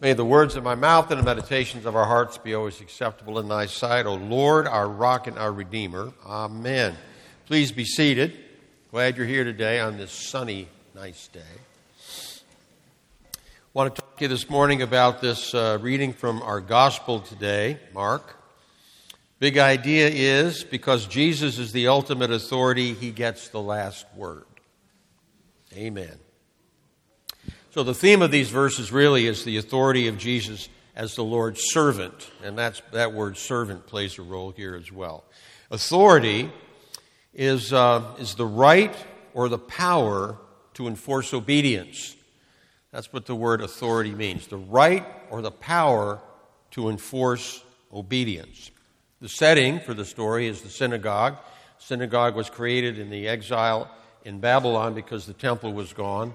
May the words of my mouth and the meditations of our hearts be always acceptable in thy sight, O Lord, our rock and our redeemer. Amen. Please be seated. Glad you're here today on this sunny, nice day. I want to talk to you this morning about this uh, reading from our gospel today, Mark. Big idea is because Jesus is the ultimate authority, he gets the last word. Amen. So, the theme of these verses really is the authority of Jesus as the Lord's servant, and that's, that word servant plays a role here as well. Authority is, uh, is the right or the power to enforce obedience. That's what the word authority means the right or the power to enforce obedience. The setting for the story is the synagogue. Synagogue was created in the exile in Babylon because the temple was gone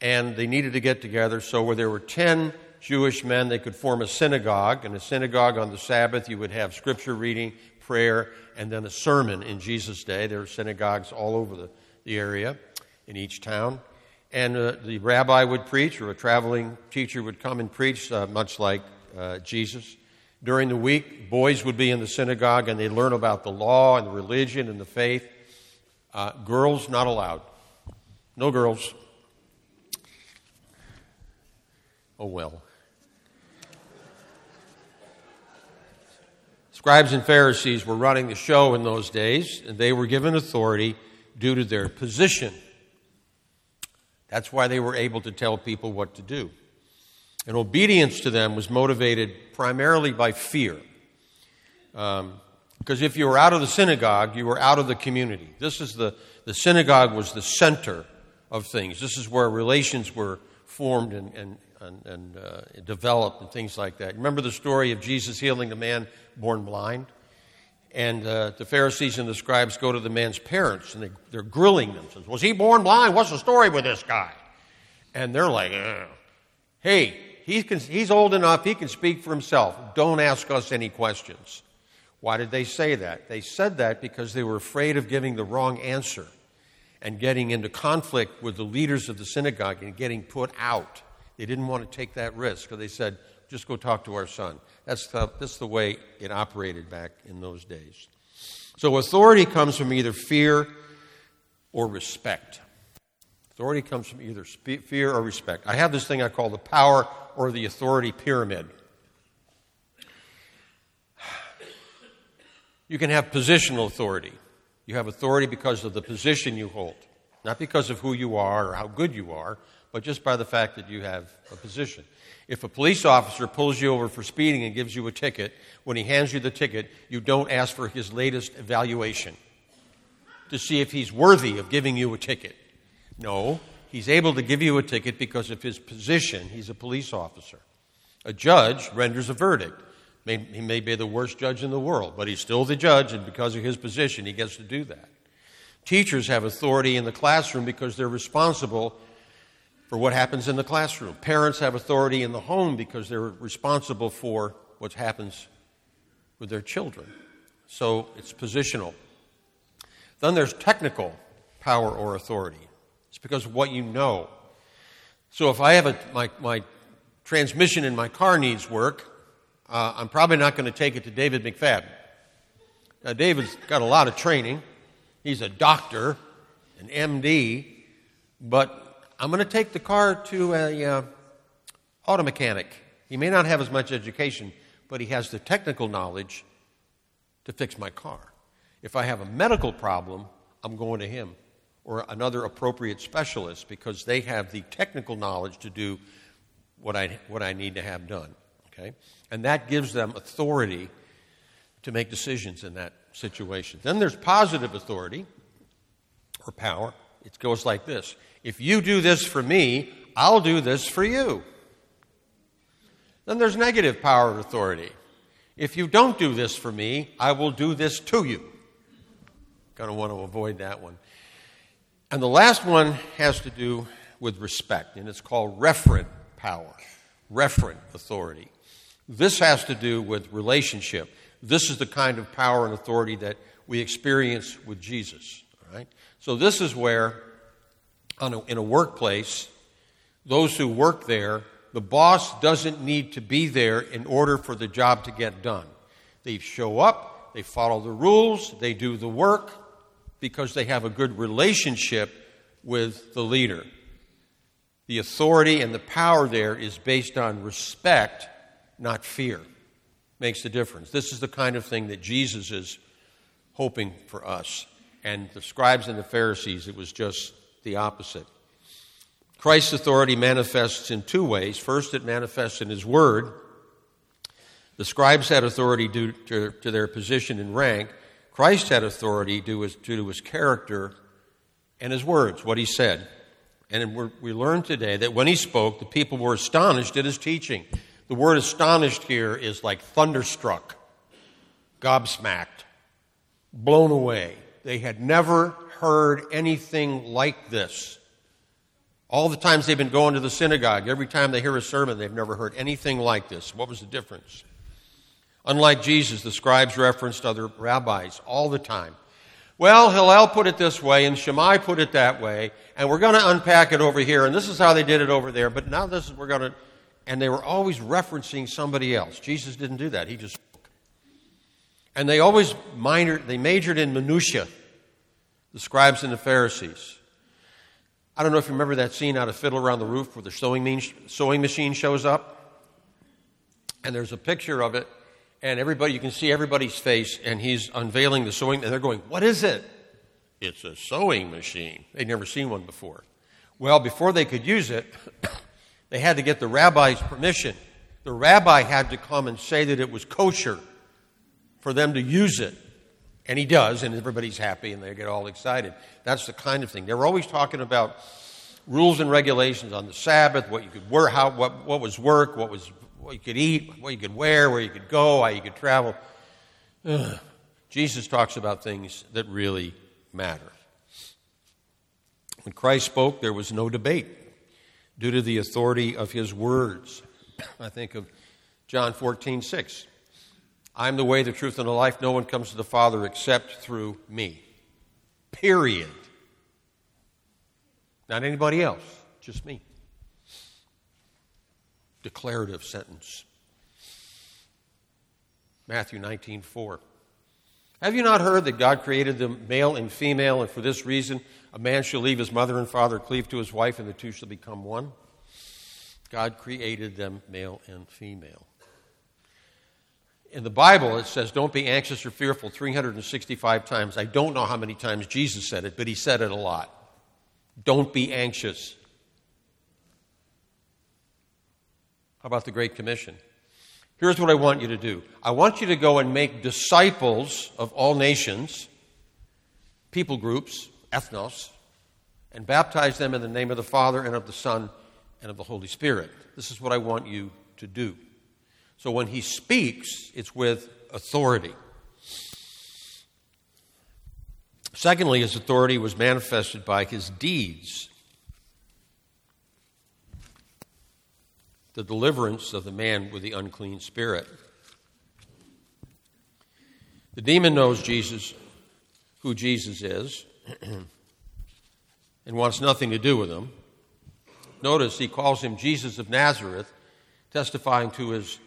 and they needed to get together. So, where there were 10 Jewish men, they could form a synagogue. And a synagogue on the Sabbath, you would have scripture reading, prayer, and then a sermon in Jesus' day. There were synagogues all over the, the area in each town. And uh, the rabbi would preach, or a traveling teacher would come and preach, uh, much like uh, Jesus. During the week, boys would be in the synagogue and they'd learn about the law and the religion and the faith. Uh, girls, not allowed. No girls. Oh well. Scribes and Pharisees were running the show in those days, and they were given authority due to their position. That's why they were able to tell people what to do. And obedience to them was motivated primarily by fear. Um, because if you were out of the synagogue, you were out of the community. This is the, the synagogue was the center of things. This is where relations were formed and, and, and, and uh, and things like that. Remember the story of Jesus healing the man born blind? And uh, the Pharisees and the scribes go to the man's parents and they, they're grilling them. Says, Was he born blind? What's the story with this guy? And they're like, Ugh. Hey, he can, he's old enough, he can speak for himself. Don't ask us any questions. Why did they say that? They said that because they were afraid of giving the wrong answer and getting into conflict with the leaders of the synagogue and getting put out. They didn't want to take that risk, so they said, just go talk to our son. That's the, that's the way it operated back in those days. So authority comes from either fear or respect. Authority comes from either fear or respect. I have this thing I call the power or the authority pyramid. You can have positional authority. You have authority because of the position you hold, not because of who you are or how good you are, but just by the fact that you have a position. If a police officer pulls you over for speeding and gives you a ticket, when he hands you the ticket, you don't ask for his latest evaluation to see if he's worthy of giving you a ticket. No, he's able to give you a ticket because of his position. He's a police officer. A judge renders a verdict. He may be the worst judge in the world, but he's still the judge, and because of his position, he gets to do that. Teachers have authority in the classroom because they're responsible for what happens in the classroom. Parents have authority in the home because they're responsible for what happens with their children. So it's positional. Then there's technical power or authority. It's because of what you know. So if I have a, my, my transmission in my car needs work, uh, I'm probably not going to take it to David McFadden. Now, David's got a lot of training. He's a doctor, an MD, but I'm going to take the car to a uh, auto mechanic. He may not have as much education, but he has the technical knowledge to fix my car. If I have a medical problem, I'm going to him or another appropriate specialist because they have the technical knowledge to do what I, what I need to have done. Okay? And that gives them authority to make decisions in that situation. Then there's positive authority or power. It goes like this If you do this for me, I'll do this for you. Then there's negative power and authority. If you don't do this for me, I will do this to you. Going to want to avoid that one. And the last one has to do with respect, and it's called referent power, referent authority. This has to do with relationship. This is the kind of power and authority that we experience with Jesus. All right? So, this is where, a, in a workplace, those who work there the boss doesn't need to be there in order for the job to get done. They show up, they follow the rules, they do the work because they have a good relationship with the leader. The authority and the power there is based on respect, not fear. Makes the difference. This is the kind of thing that Jesus is hoping for us. And the scribes and the Pharisees, it was just the opposite. Christ's authority manifests in two ways. First, it manifests in His Word. The scribes had authority due to, to their position and rank. Christ had authority due, due to His character and His words, what He said. And we learn today that when He spoke, the people were astonished at His teaching. The word astonished here is like thunderstruck, gobsmacked, blown away. They had never heard anything like this. All the times they've been going to the synagogue, every time they hear a sermon, they've never heard anything like this. What was the difference? Unlike Jesus, the scribes referenced other rabbis all the time. Well, Hillel put it this way, and Shammai put it that way, and we're going to unpack it over here, and this is how they did it over there, but now this is, we're going to, and they were always referencing somebody else. Jesus didn't do that. He just spoke. And they always minored, they majored in minutia, the scribes and the Pharisees. I don't know if you remember that scene out of Fiddler Around the Roof where the sewing, sewing machine shows up. And there's a picture of it, and everybody, you can see everybody's face, and he's unveiling the sewing, and they're going, What is it? It's a sewing machine. They'd never seen one before. Well, before they could use it, they had to get the rabbi's permission. The rabbi had to come and say that it was kosher for them to use it. And he does, and everybody's happy and they get all excited. That's the kind of thing. They were always talking about rules and regulations on the Sabbath, what you could work, how, what, what was work, what was what you could eat, what you could wear, where you could go, how you could travel. Ugh. Jesus talks about things that really matter. When Christ spoke, there was no debate due to the authority of his words. I think of John 14, 6. I'm the way, the truth, and the life. No one comes to the Father except through me. Period. Not anybody else, just me. Declarative sentence. Matthew 19, 4. Have you not heard that God created them male and female, and for this reason a man shall leave his mother and father, cleave to his wife, and the two shall become one? God created them male and female. In the Bible, it says, don't be anxious or fearful 365 times. I don't know how many times Jesus said it, but he said it a lot. Don't be anxious. How about the Great Commission? Here's what I want you to do I want you to go and make disciples of all nations, people groups, ethnos, and baptize them in the name of the Father and of the Son and of the Holy Spirit. This is what I want you to do. So when he speaks, it's with authority. Secondly, his authority was manifested by his deeds. The deliverance of the man with the unclean spirit. The demon knows Jesus, who Jesus is, and wants nothing to do with him. Notice he calls him Jesus of Nazareth, testifying to his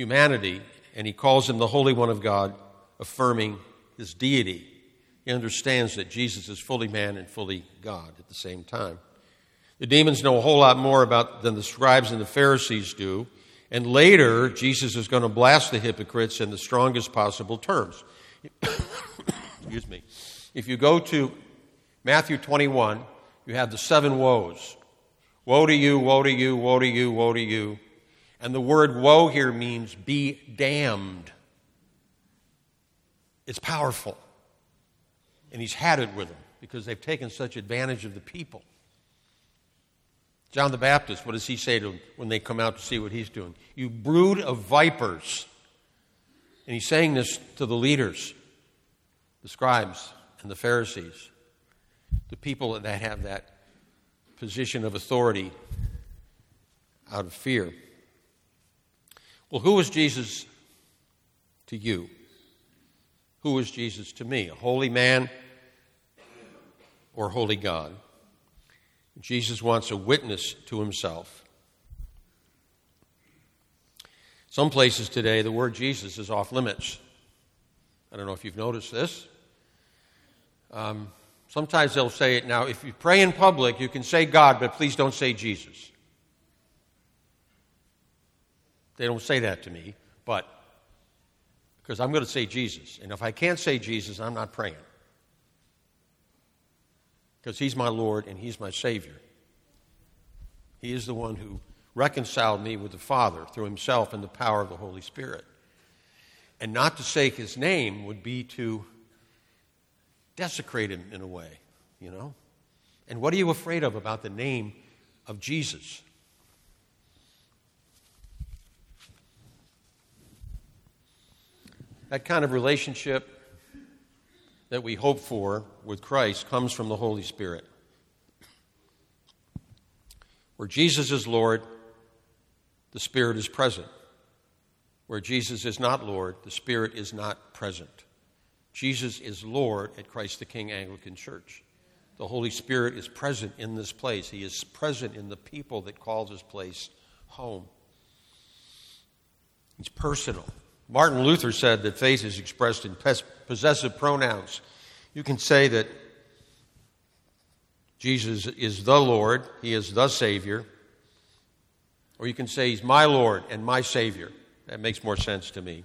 humanity, and he calls him the Holy One of God, affirming his deity. He understands that Jesus is fully man and fully God at the same time. The demons know a whole lot more about than the scribes and the Pharisees do, and later Jesus is going to blast the hypocrites in the strongest possible terms. Excuse me. If you go to Matthew 21, you have the seven woes. Woe to you, woe to you, woe to you, woe to you. And the word woe here means be damned. It's powerful. And he's had it with them because they've taken such advantage of the people. John the Baptist, what does he say to them when they come out to see what he's doing? You brood of vipers. And he's saying this to the leaders, the scribes and the Pharisees, the people that have that position of authority out of fear. Well, who is Jesus to you? Who is Jesus to me? A holy man or holy God? Jesus wants a witness to himself. Some places today, the word Jesus is off limits. I don't know if you've noticed this. Um, sometimes they'll say it now if you pray in public, you can say God, but please don't say Jesus. They don't say that to me, but because I'm going to say Jesus. And if I can't say Jesus, I'm not praying. Because He's my Lord and He's my Savior. He is the one who reconciled me with the Father through himself and the power of the Holy Spirit. And not to say his name would be to desecrate him in a way, you know? And what are you afraid of about the name of Jesus? That kind of relationship that we hope for with Christ comes from the Holy Spirit. Where Jesus is Lord, the Spirit is present. Where Jesus is not Lord, the Spirit is not present. Jesus is Lord at Christ the King Anglican Church. The Holy Spirit is present in this place. He is present in the people that call this place home. He's personal. Martin Luther said that faith is expressed in possessive pronouns. You can say that Jesus is the Lord, He is the Savior, or you can say He's my Lord and my Savior. That makes more sense to me.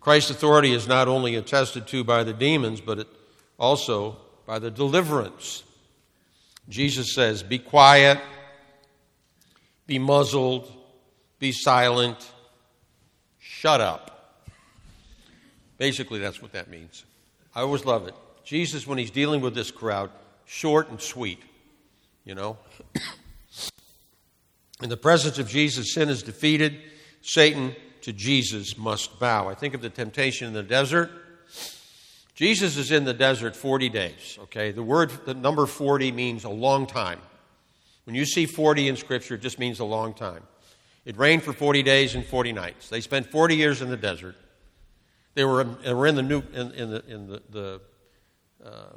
Christ's authority is not only attested to by the demons, but also by the deliverance. Jesus says, Be quiet, be muzzled, be silent, shut up. Basically, that's what that means. I always love it. Jesus, when he's dealing with this crowd, short and sweet, you know. In the presence of Jesus, sin is defeated. Satan to Jesus must bow. I think of the temptation in the desert. Jesus is in the desert 40 days, okay? The word, the number 40 means a long time. When you see 40 in Scripture, it just means a long time. It rained for 40 days and 40 nights. They spent 40 years in the desert. They were, they were in the new, in, in the, in the, the uh,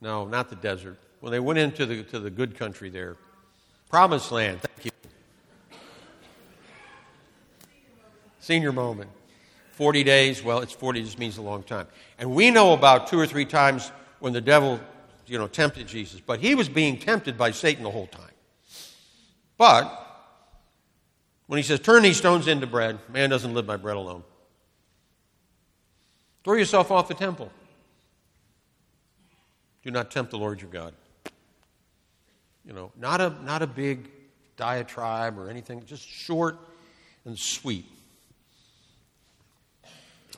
no, not the desert. When they went into the, to the good country there, Promised land. Thank you. Senior moment. 40 days, well, it's 40 just means a long time. And we know about two or three times when the devil, you know, tempted Jesus, but he was being tempted by Satan the whole time. But when he says, turn these stones into bread, man doesn't live by bread alone. Throw yourself off the temple. Do not tempt the Lord your God. You know, not a, not a big diatribe or anything, just short and sweet.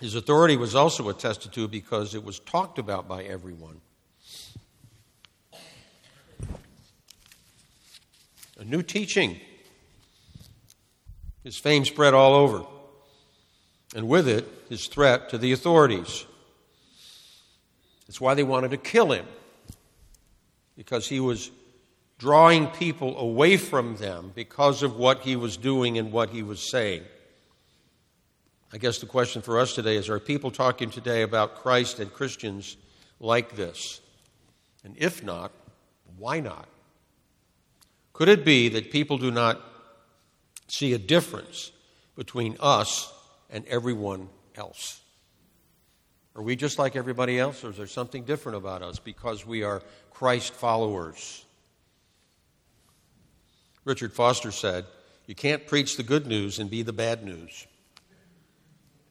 His authority was also attested to because it was talked about by everyone. A new teaching. His fame spread all over, and with it, his threat to the authorities. That's why they wanted to kill him, because he was drawing people away from them because of what he was doing and what he was saying. I guess the question for us today is are people talking today about Christ and Christians like this? And if not, why not? Could it be that people do not see a difference between us and everyone else? Are we just like everybody else, or is there something different about us because we are Christ followers? Richard Foster said, You can't preach the good news and be the bad news.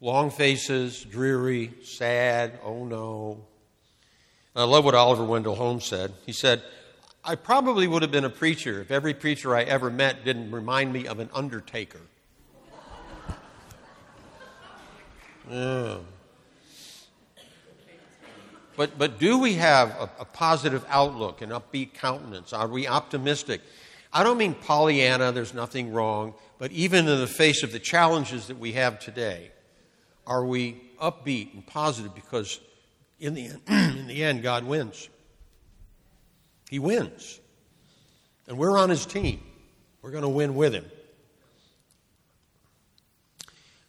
Long faces, dreary, sad, oh no. And I love what Oliver Wendell Holmes said. He said, I probably would have been a preacher if every preacher I ever met didn't remind me of an undertaker. Yeah. But, but do we have a, a positive outlook and upbeat countenance? Are we optimistic? I don't mean Pollyanna, there's nothing wrong, but even in the face of the challenges that we have today, are we upbeat and positive because in the end, in the end God wins? He wins. And we're on his team. We're going to win with him.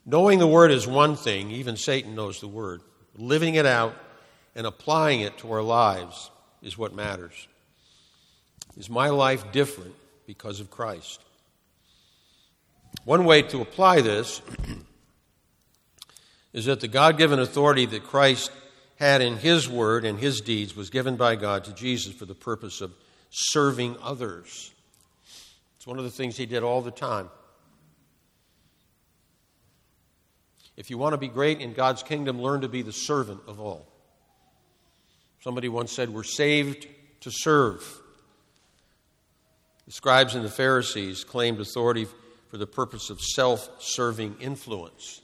Knowing the word is one thing, even Satan knows the word. Living it out and applying it to our lives is what matters. Is my life different because of Christ? One way to apply this is that the God given authority that Christ had in his word and his deeds was given by God to Jesus for the purpose of serving others. It's one of the things he did all the time. If you want to be great in God's kingdom, learn to be the servant of all. Somebody once said, We're saved to serve. The scribes and the Pharisees claimed authority for the purpose of self serving influence.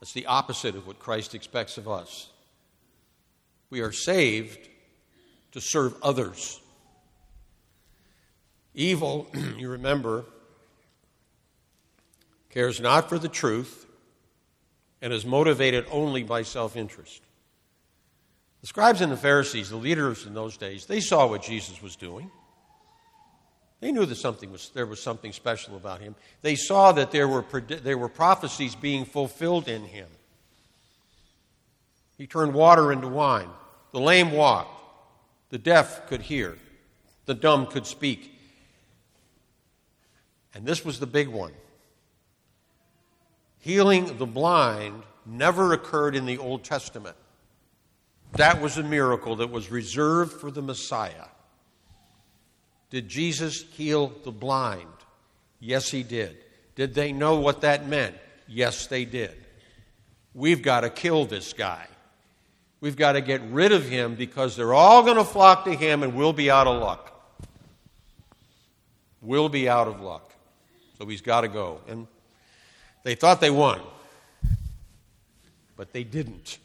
That's the opposite of what Christ expects of us. We are saved to serve others. Evil, you remember, cares not for the truth and is motivated only by self interest. The scribes and the Pharisees, the leaders in those days, they saw what Jesus was doing. They knew that something was, there was something special about him. They saw that there were, there were prophecies being fulfilled in him. He turned water into wine. The lame walked. The deaf could hear. The dumb could speak. And this was the big one. Healing the blind never occurred in the Old Testament. That was a miracle that was reserved for the Messiah. Did Jesus heal the blind? Yes, he did. Did they know what that meant? Yes, they did. We've got to kill this guy. We've got to get rid of him because they're all going to flock to him and we'll be out of luck. We'll be out of luck. So he's got to go. And they thought they won, but they didn't.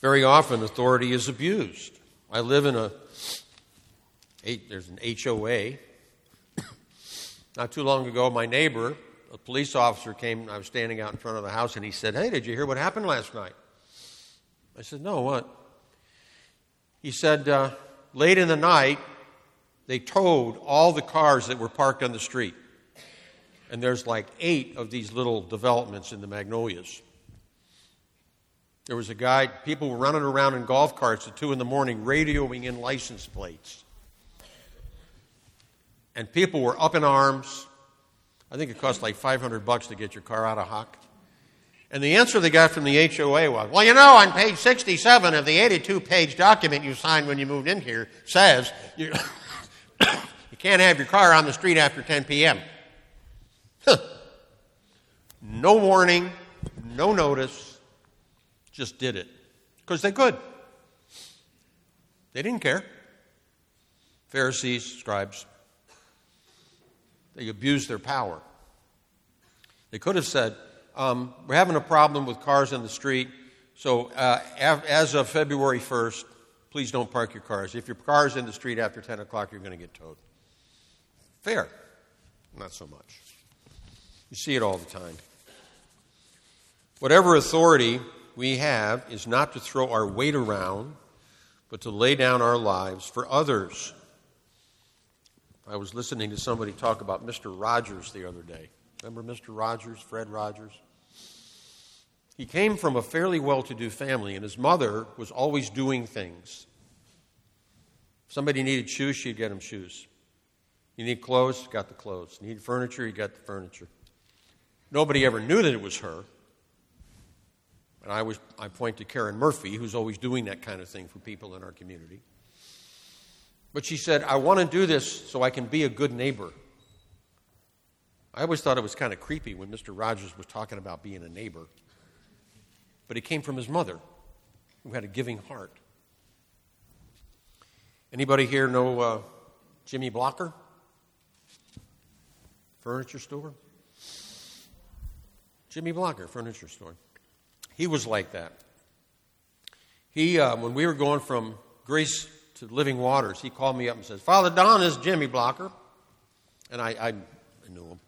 Very often, authority is abused. I live in a, there's an HOA. Not too long ago, my neighbor, a police officer, came. I was standing out in front of the house, and he said, Hey, did you hear what happened last night? I said, No, what? He said, uh, Late in the night, they towed all the cars that were parked on the street. And there's like eight of these little developments in the Magnolias. There was a guy, people were running around in golf carts at 2 in the morning, radioing in license plates. And people were up in arms. I think it cost like 500 bucks to get your car out of hock. And the answer they got from the HOA was, well, you know, on page 67 of the 82 page document you signed when you moved in here says you, you can't have your car on the street after 10 p.m. no warning, no notice just did it because they could. They didn't care. Pharisees, scribes, they abused their power. They could have said, um, We're having a problem with cars in the street, so uh, as of February 1st, please don't park your cars. If your car's in the street after 10 o'clock, you're going to get towed. Fair. Not so much. You see it all the time. Whatever authority we have is not to throw our weight around, but to lay down our lives for others. I was listening to somebody talk about Mr. Rogers the other day. Remember Mr. Rogers, Fred Rogers? He came from a fairly well to do family, and his mother was always doing things. If somebody needed shoes, she'd get him shoes. You need clothes, got the clothes. You need furniture, you got the furniture. Nobody ever knew that it was her. And I, was, I point to Karen Murphy, who's always doing that kind of thing for people in our community. But she said, I want to do this so I can be a good neighbor. I always thought it was kind of creepy when Mr. Rogers was talking about being a neighbor. But it came from his mother, who had a giving heart. Anybody here know uh, Jimmy Blocker? Furniture store? Jimmy Blocker, furniture store. He was like that. He, uh, when we were going from Grace to Living Waters, he called me up and says, Father Don is Jimmy Blocker. And I, I, knew him.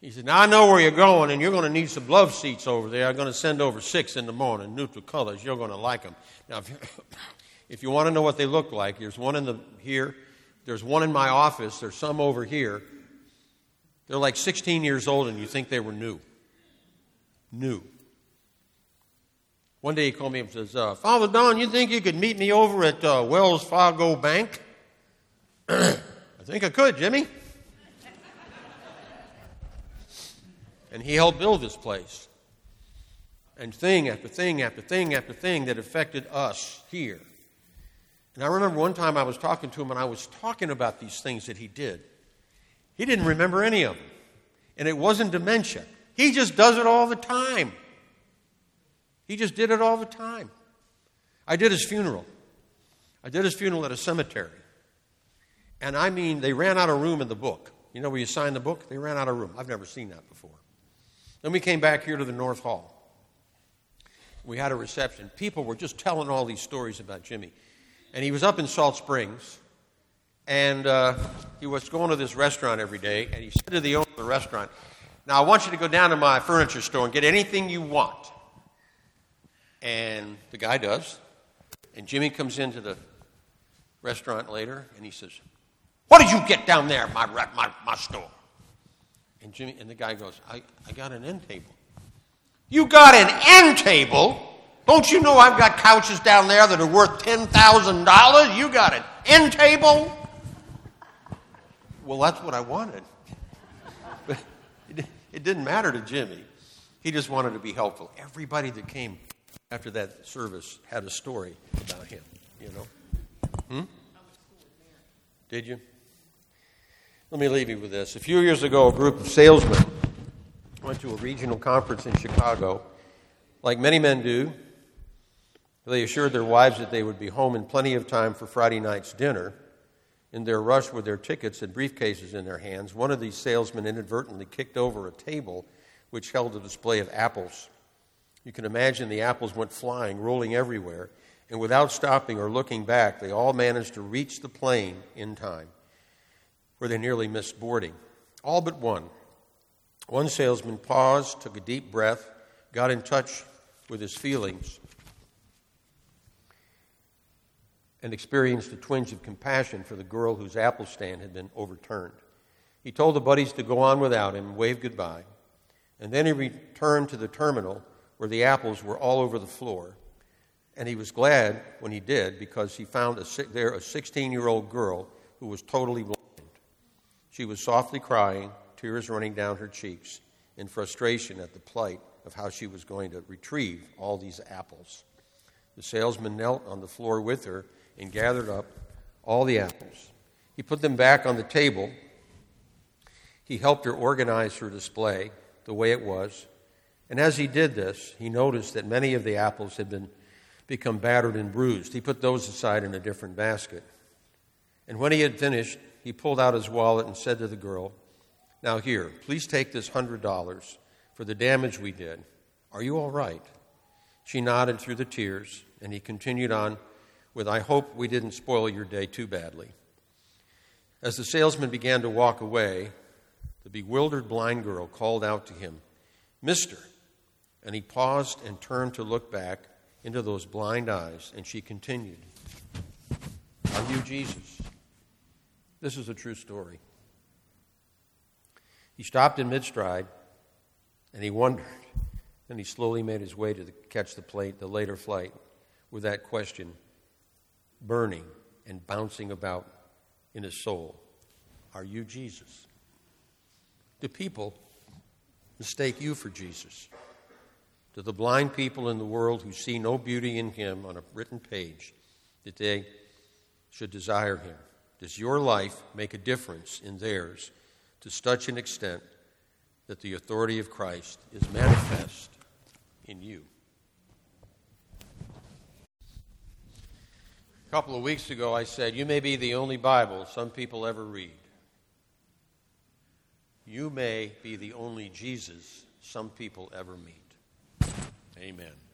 He said, Now I know where you're going, and you're going to need some love seats over there. I'm going to send over six in the morning, neutral colors. You're going to like them. Now, if, if you want to know what they look like, there's one in the here, there's one in my office, there's some over here. They're like 16 years old, and you think they were new. New. One day he called me and says, uh, Father Don, you think you could meet me over at uh, Wells Fargo Bank? I think I could, Jimmy. and he helped build this place. And thing after thing after thing after thing that affected us here. And I remember one time I was talking to him and I was talking about these things that he did. He didn't remember any of them. And it wasn't dementia. He just does it all the time. He just did it all the time. I did his funeral. I did his funeral at a cemetery. And I mean, they ran out of room in the book. You know where you sign the book? They ran out of room. I've never seen that before. Then we came back here to the North Hall. We had a reception. People were just telling all these stories about Jimmy. And he was up in Salt Springs, and uh, he was going to this restaurant every day, and he said to the owner of the restaurant, Now, I want you to go down to my furniture store and get anything you want. And the guy does. And Jimmy comes into the restaurant later, and he says, What did you get down there, my, my, my store? And, Jimmy, and the guy goes, I, I got an end table. You got an end table? Don't you know I've got couches down there that are worth $10,000? You got an end table? Well, that's what I wanted. But it, it didn't matter to Jimmy. He just wanted to be helpful. Everybody that came after that service had a story about him, you know. Hmm? Did you? Let me leave you with this. A few years ago, a group of salesmen went to a regional conference in Chicago. Like many men do, they assured their wives that they would be home in plenty of time for Friday night's dinner. In their rush with their tickets and briefcases in their hands, one of these salesmen inadvertently kicked over a table which held a display of apples. You can imagine the apples went flying, rolling everywhere, and without stopping or looking back, they all managed to reach the plane in time, where they nearly missed boarding. All but one. One salesman paused, took a deep breath, got in touch with his feelings, and experienced a twinge of compassion for the girl whose apple stand had been overturned. He told the buddies to go on without him and wave goodbye. And then he returned to the terminal where the apples were all over the floor. And he was glad when he did because he found a, there a 16 year old girl who was totally blind. She was softly crying, tears running down her cheeks in frustration at the plight of how she was going to retrieve all these apples. The salesman knelt on the floor with her and gathered up all the apples. He put them back on the table. He helped her organize her display the way it was. And as he did this, he noticed that many of the apples had been become battered and bruised. He put those aside in a different basket. And when he had finished, he pulled out his wallet and said to the girl, Now here, please take this hundred dollars for the damage we did. Are you all right? She nodded through the tears, and he continued on with, I hope we didn't spoil your day too badly. As the salesman began to walk away, the bewildered blind girl called out to him, Mister. And he paused and turned to look back into those blind eyes, and she continued, Are you Jesus? This is a true story. He stopped in mid stride and he wondered. and he slowly made his way to the, catch the plate, the later flight, with that question burning and bouncing about in his soul Are you Jesus? Do people mistake you for Jesus? To the blind people in the world who see no beauty in him on a written page, that they should desire him? Does your life make a difference in theirs to such an extent that the authority of Christ is manifest in you? A couple of weeks ago, I said, You may be the only Bible some people ever read. You may be the only Jesus some people ever meet. Amen.